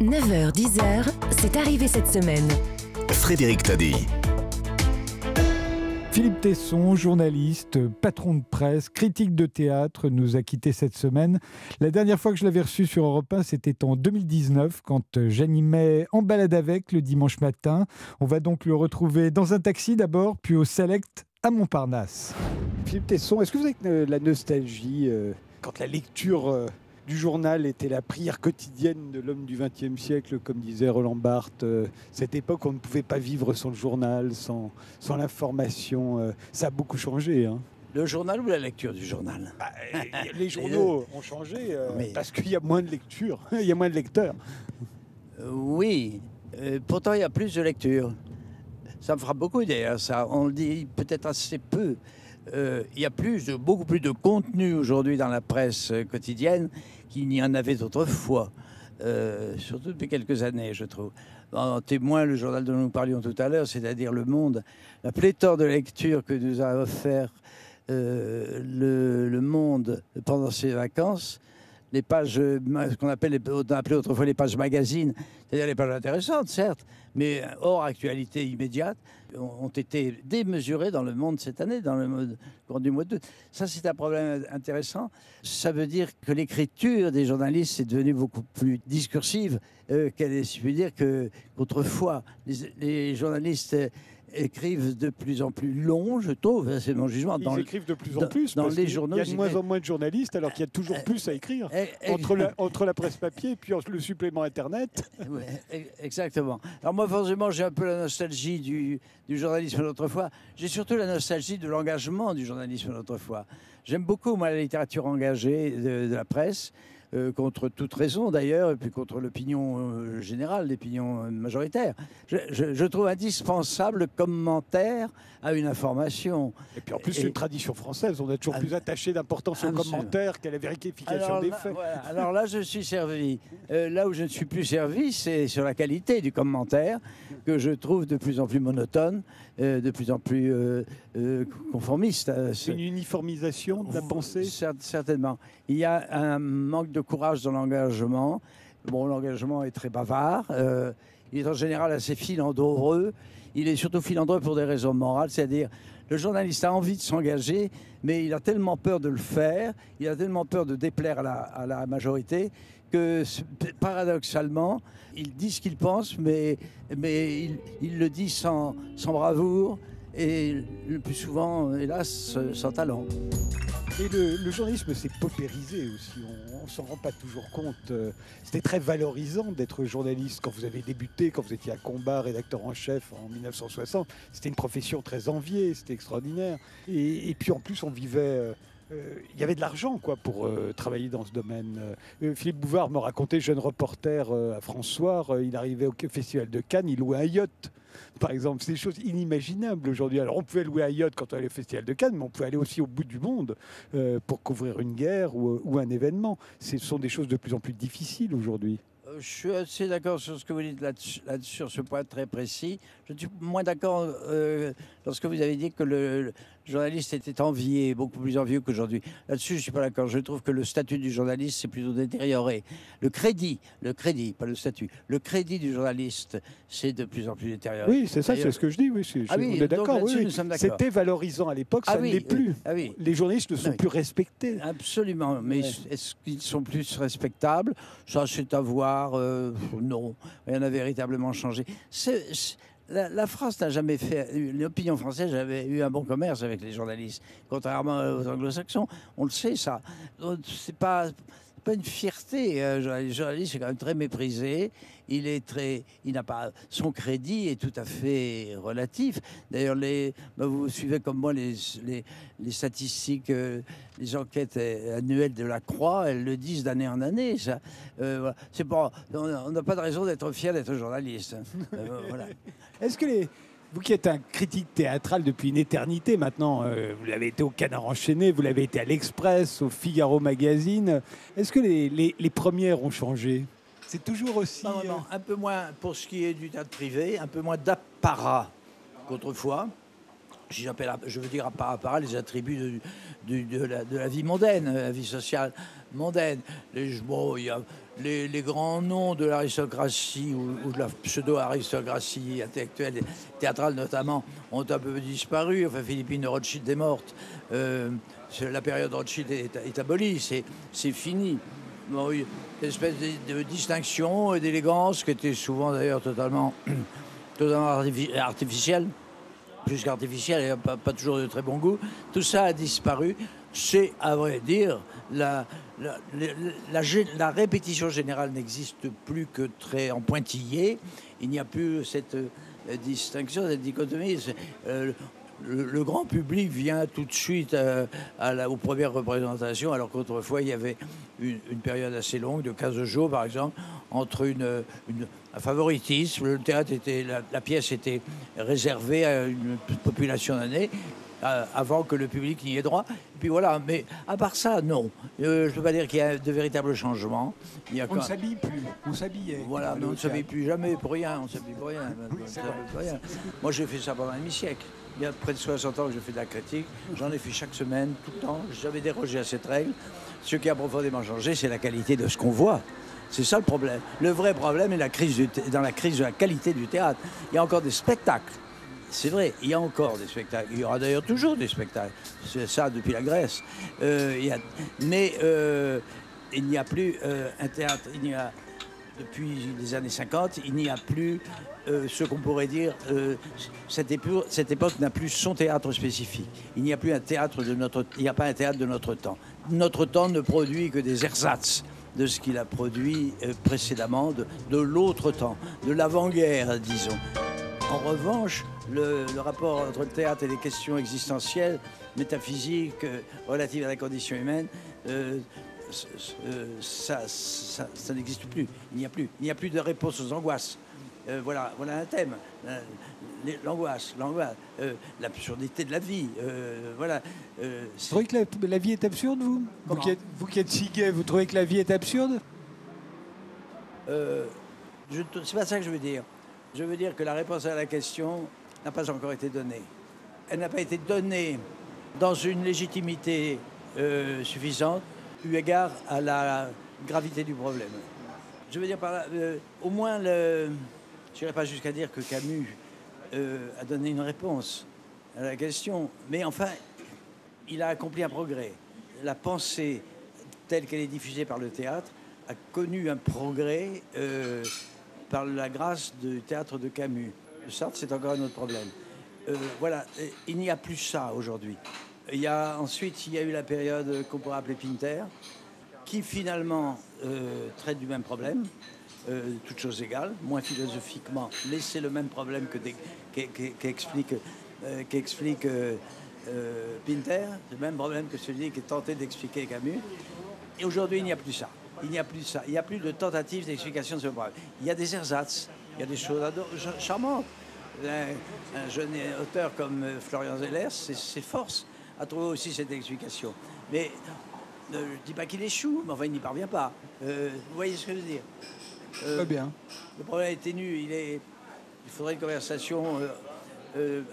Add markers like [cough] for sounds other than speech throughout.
9h-10h, c'est arrivé cette semaine. Frédéric Taddy. Philippe Tesson, journaliste, patron de presse, critique de théâtre, nous a quittés cette semaine. La dernière fois que je l'avais reçu sur Europe 1, c'était en 2019, quand j'animais En balade avec le dimanche matin. On va donc le retrouver dans un taxi d'abord, puis au Select à Montparnasse. Philippe Tesson, est-ce que vous avez la nostalgie euh, quand la lecture euh, du journal était la prière quotidienne de l'homme du XXe siècle, comme disait Roland Barthes. cette époque, on ne pouvait pas vivre sans le journal, sans, sans l'information. ça a beaucoup changé. Hein. Le journal ou la lecture du journal? Bah, [laughs] Les journaux ont changé parce qu'il y a moins de lecture, [laughs] il y a moins de lecteurs. oui, pourtant il y a plus de lecture. Ça me fera beaucoup d'ailleurs, ça. On le dit peut-être assez peu. Euh, il y a plus beaucoup plus de contenu aujourd'hui dans la presse quotidienne qu'il n'y en avait autrefois. Euh, surtout depuis quelques années, je trouve. En témoin, le journal dont nous parlions tout à l'heure, c'est-à-dire Le Monde, la pléthore de lectures que nous a offert euh, le, le, Monde pendant ses vacances, les pages, qu'on appelle, on appelait autrefois les pages magazines, c'est-à-dire les pages intéressantes, certes, mais hors actualité immédiate, ont été démesurées dans le monde cette année, dans le cours du mois d'août. Ça, c'est un problème intéressant. Ça veut dire que l'écriture des journalistes est devenue beaucoup plus discursive euh, qu'elle est, je veux dire qu'autrefois, les, les journalistes écrivent de plus en plus long, je trouve, c'est mon jugement. Ils écrivent de plus en plus. Dans les journaux, il y a de moins en moins de journalistes, alors qu'il y a toujours euh, plus à écrire euh, entre, la, [laughs] entre la presse papier et puis le supplément Internet. [laughs] exactement. Alors moi, forcément, j'ai un peu la nostalgie du, du journalisme d'autrefois. J'ai surtout la nostalgie de l'engagement du journalisme d'autrefois. J'aime beaucoup, moi, la littérature engagée de, de la presse. Euh, contre toute raison d'ailleurs, et puis contre l'opinion euh, générale, l'opinion majoritaire. Je, trouve indispensable le commentaire à une information. Et puis en plus, c'est une tradition française, on est toujours plus attaché d'importance au commentaire qu'à la vérification des faits. Alors là, je suis servi. Euh, là où je ne suis plus servi, c'est sur la qualité du commentaire, que je trouve de plus en plus monotone, de plus en plus conformiste. C'est une uniformisation de la pensée? Certainement. Il y a un manque de courage dans l'engagement. Bon, l'engagement est très bavard. Euh, il est en général assez filandreux. Il est surtout filandreux pour des raisons morales, c'est-à-dire le journaliste a envie de s'engager, mais il a tellement peur de le faire, il a tellement peur de déplaire à la, majorité que paradoxalement, il dit ce qu'il pense, mais, mais il, le dit sans, sans bravoure et le plus souvent, hélas, sans talent. Et le, journalisme s'est paupérisé aussi, on s'en rend pas toujours compte. Euh, c'était très valorisant d'être journaliste quand vous avez débuté, quand vous étiez à combat, rédacteur en chef en 1960. C'était une profession très enviée, c'était extraordinaire. Et, puis en plus, on vivait... Euh, euh, il y avait de l'argent quoi pour travailler dans ce domaine. Philippe Bouvard me racontait, jeune reporter à François, il arrivait au festival de Cannes, il louait un yacht par exemple. C'est des choses inimaginables aujourd'hui. Alors on pouvait louer un yacht quand on allait au Festival de Cannes, mais on pouvait aller aussi au bout du monde euh, pour couvrir une guerre ou, un événement. Ce sont des choses de plus en plus difficiles aujourd'hui. Euh, je suis assez d'accord sur ce que vous dites là-dessus, sur ce point très précis. Je suis moins d'accord euh, lorsque vous avez dit que le, journaliste était envié, beaucoup plus envieux qu'aujourd'hui. Là-dessus, je ne suis pas d'accord. Je trouve que le statut du journaliste s'est plutôt détérioré. Le crédit, le crédit, pas le statut, le crédit du journaliste, c'est de plus en plus détérioré. Oui, c'est ça, c'est ce que je dis. Oui, ah oui, on est d'accord. Oui, C'était valorisant à l'époque, ça ah ne l'est plus. Ah oui. Les journalistes ne sont plus respectés. Absolument. Mais est-ce qu'ils sont plus respectables? Ça, c'est à voir. Euh, non, rien n'a véritablement changé. C'est la, France n'a jamais fait, l'opinion française avait eu un bon commerce avec les journalistes, contrairement aux anglo-saxons. On le sait, ça. C'est pas, pas une fierté. Euh, le journaliste est quand même très méprisé. Il est très, il n'a pas son crédit est tout à fait relatif. D'ailleurs, les, bah, vous suivez comme moi les, les, statistiques, euh, les enquêtes annuelles de la Croix, elles le disent d'année en année. Ça, euh, c'est pas, on n'a pas de raison d'être fier d'être journaliste. [laughs] Est-ce que les vous qui êtes un critique théâtral depuis une éternité maintenant, euh, vous l'avez été au Canard enchaîné, vous l'avez été à l'Express, au Figaro Magazine. Est-ce que les, les, premières ont changé? C'est toujours aussi. Non, non, euh, un peu moins pour ce qui est du théâtre privé, un peu moins d'apparat qu'autrefois. Si je veux dire apparat, les attributs de, de, la, de, la, vie mondaine, la vie sociale mondaine. Les, bon, il y a les, grands noms de l'aristocratie ou, de la pseudo-aristocratie intellectuelle, théâtrale notamment, ont un peu disparu. Enfin, Philippine Rothschild est morte. Euh, la période Rothschild est, abolie, c'est fini. Bon, une espèce de, distinction et d'élégance qui était souvent d'ailleurs totalement, [clears throat] totalement artifi- artificielle plus qu'artificielle et pas toujours de très bon goût. Tout ça a disparu. C'est, à vrai dire, la, répétition générale n'existe plus que très en pointillé. Il n'y a plus cette euh, distinction, cette dichotomie. Euh, le, grand public vient tout de suite euh, à la- aux premières représentations, alors qu'autrefois il y avait une, période assez longue, de 15 jours par exemple, entre une- un favoritisme. Le théâtre était, la, la pièce était réservée à une population d'années. Euh, avant que le public n'y ait droit. Et puis voilà, mais à part ça, non. Euh, je ne peux pas dire qu'il y a de véritables changements. Il y a On ne quand- s'habille plus, on s'habillait. voilà, mais on ne s'habille plus jamais pour rien, on ne s'habille pour rien. Oui, pour rien. Moi, j'ai fait ça pendant un demi-siècle. Il y a près de 60 ans que je fais de la critique. J'en ai fait chaque semaine, tout le temps. J'ai jamais dérogé à cette règle. Ce qui a profondément changé, c'est la qualité de ce qu'on voit. C'est ça le problème. Le vrai problème est la crise du dans la crise de la qualité du théâtre. Il y a encore des spectacles. C'est vrai, il y a encore des spectacles. Il y aura d'ailleurs toujours des spectacles. C'est ça depuis la Grèce. Euh, il mais euh, il n'y a plus euh, un théâtre. Il n'y a depuis les années 50, il n'y a plus ce qu'on pourrait dire. cette, épo- cette époque n'a plus son théâtre spécifique. Il n'y a plus un théâtre de notre. Il n'y a pas un théâtre de notre temps. Notre temps ne produit que des ersatz de ce qu'il a produit précédemment, de, de l'autre temps, de l'avant-guerre, disons. En revanche, le, le rapport entre le théâtre et les questions existentielles, métaphysiques, euh, relatives à la condition humaine, euh, euh, ça, ça- ça n'existe plus. Il n'y a plus. Il n'y a plus de réponse aux angoisses. Euh, voilà, voilà un thème. L'angoisse, l'angoisse, euh, l'absurdité de la vie. euh, voilà. euh, Vous trouvez que la, la vie est absurde, vous? Vous qui, êtes, vous qui êtes si gay, vous trouvez que la vie est absurde? Euh, c'est pas ça que je veux dire. Je veux dire que la réponse à la question n'a pas encore été donnée. Elle n'a pas été donnée dans une légitimité euh, suffisante, eu égard à la gravité du problème. Je veux dire par là, euh, au moins, le, je n'irai pas jusqu'à dire que Camus euh, a donné une réponse à la question, mais enfin, il a accompli un progrès. La pensée telle qu'elle est diffusée par le théâtre a connu un progrès par la grâce du théâtre de Camus. C'est encore un autre problème. Euh, voilà, et il n'y a plus ça aujourd'hui. Ensuite, il y a eu la période qu'on pourrait appeler Pinter, qui finalement euh, traite du même problème, euh, toutes choses égales, moins philosophiquement, mais c'est le même problème qu'explique euh, euh, euh, Pinter, le même problème que celui qui est tenté d'expliquer Camus. Et aujourd'hui, il n'y a plus ça. Il n'y a plus ça. Il n'y a plus de tentative d'explication de ce problème. Il y a des ersatz, il y a des choses charmantes. Un, un jeune auteur comme euh, Florian Zeller, s'efforce à trouver aussi cette explication. Mais euh, je ne dis pas qu'il échoue, mais enfin, il n'y parvient pas. Euh, vous voyez ce que je veux dire? Euh, Très bien. le problème est ténu. Il, est, il faudrait une conversation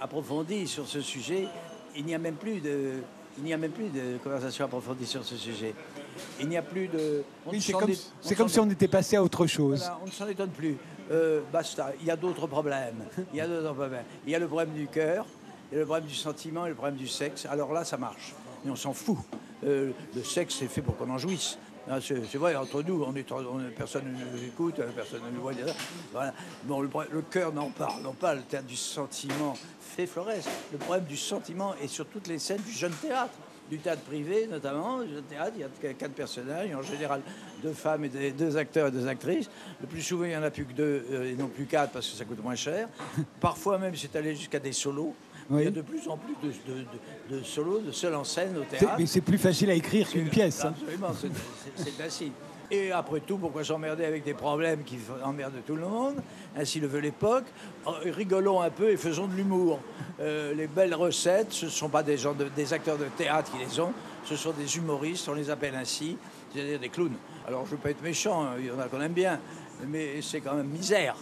approfondie sur ce sujet. Il n'y a même plus de, il n'y a même plus de conversation approfondie sur ce sujet. Il n'y a plus de. Oui, c'est comme, si on était passé à autre chose. voilà, on ne s'en étonne plus. Euh, basta. Il y a d'autres problèmes. Il y a d'autres problèmes. Il y a le problème du cœur, il y a le problème du sentiment et le problème du sexe. Alors là, ça marche. Mais on s'en fout. Euh, le sexe, c'est fait pour qu'on en jouisse. C'est vrai, entre nous, on est, on est- personne ne nous écoute, personne ne nous voit. Voilà. Bon, le, le cœur n'en parle, non pas. Le théâtre du sentiment fait Flores. Le problème du sentiment est sur toutes les scènes du jeune théâtre du théâtre privé notamment, jeune théâtre, il y a quatre personnages, en général deux femmes et deux acteurs et deux actrices. Le plus souvent, il n'y en a plus que deux euh, et non plus quatre parce que ça coûte moins cher. Parfois même, c'est allé jusqu'à des solos. Oui. Il y a de plus en plus de, de- de- de solos, de seuls en scène au théâtre. Mais c'est plus facile à écrire qu'une pièce. hein. Absolument, c'est ainsi. Et après tout, pourquoi s'emmerder avec des problèmes qui emmerdent tout le monde? Ainsi le veut l'époque. Oh, Rigolons un peu et faisons de l'humour. Euh, les belles recettes, ce ne sont pas des, gens de- des acteurs de théâtre qui les ont, ce sont des humoristes, on les appelle ainsi, c'est-à-dire des clowns. Alors je ne veux pas être méchant, hein, il y en a qu'on aime bien, mais c'est quand même misère.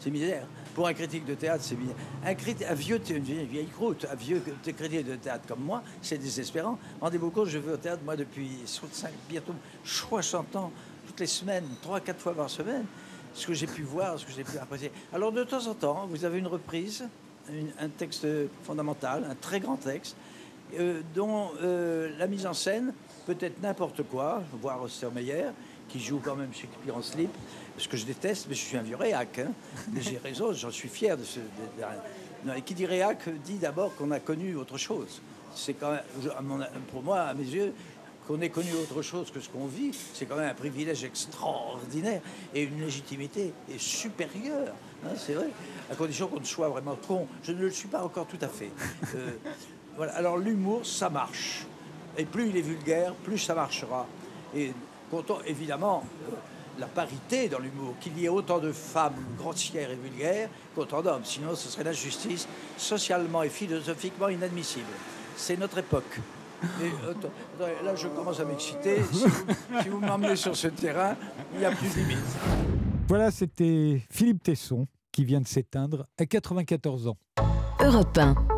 C'est misère. Pour un critique de théâtre, c'est misère. Un, criti- un vieux, une vieille, croûte, un vieux critique de théâtre comme moi, c'est désespérant. Rendez-vous compte, je vais au théâtre, moi, depuis 65, bientôt 60 ans. toutes les semaines, trois, quatre fois par semaine, ce que j'ai pu voir, ce que j'ai pu apprécier. Alors de temps en temps, vous avez une reprise, un texte fondamental, un très grand texte, euh, dont euh, la mise en scène peut être n'importe quoi, voire Ostermeyer, qui joue quand même Shakespeare en slip, ce que je déteste, mais je suis un vieux réac. Hein. Mais j'ai raison, j'en suis fier de ce. et qui dit réac dit d'abord qu'on a connu autre chose. C'est quand même, pour moi, à mes yeux, qu'on ait connu autre chose que ce qu'on vit, c'est quand même un privilège extraordinaire et une légitimité supérieure. Hein, c'est vrai, à condition qu'on ne soit vraiment con. Je ne le suis pas encore tout à fait. Euh, voilà. Alors l'humour, ça marche. Et plus il est vulgaire, plus ça marchera. Et content, évidemment, la parité dans l'humour, qu'il y ait autant de femmes grossières et vulgaires qu'autant d'hommes. Sinon, ce serait l'injustice socialement et philosophiquement inadmissible. C'est notre époque. Euh, là, je commence à m'exciter. Si vous, m'emmenez sur ce terrain, il n'y a plus de limite. Voilà, c'était Philippe Tesson qui vient de s'éteindre à 94 ans. Europe 1.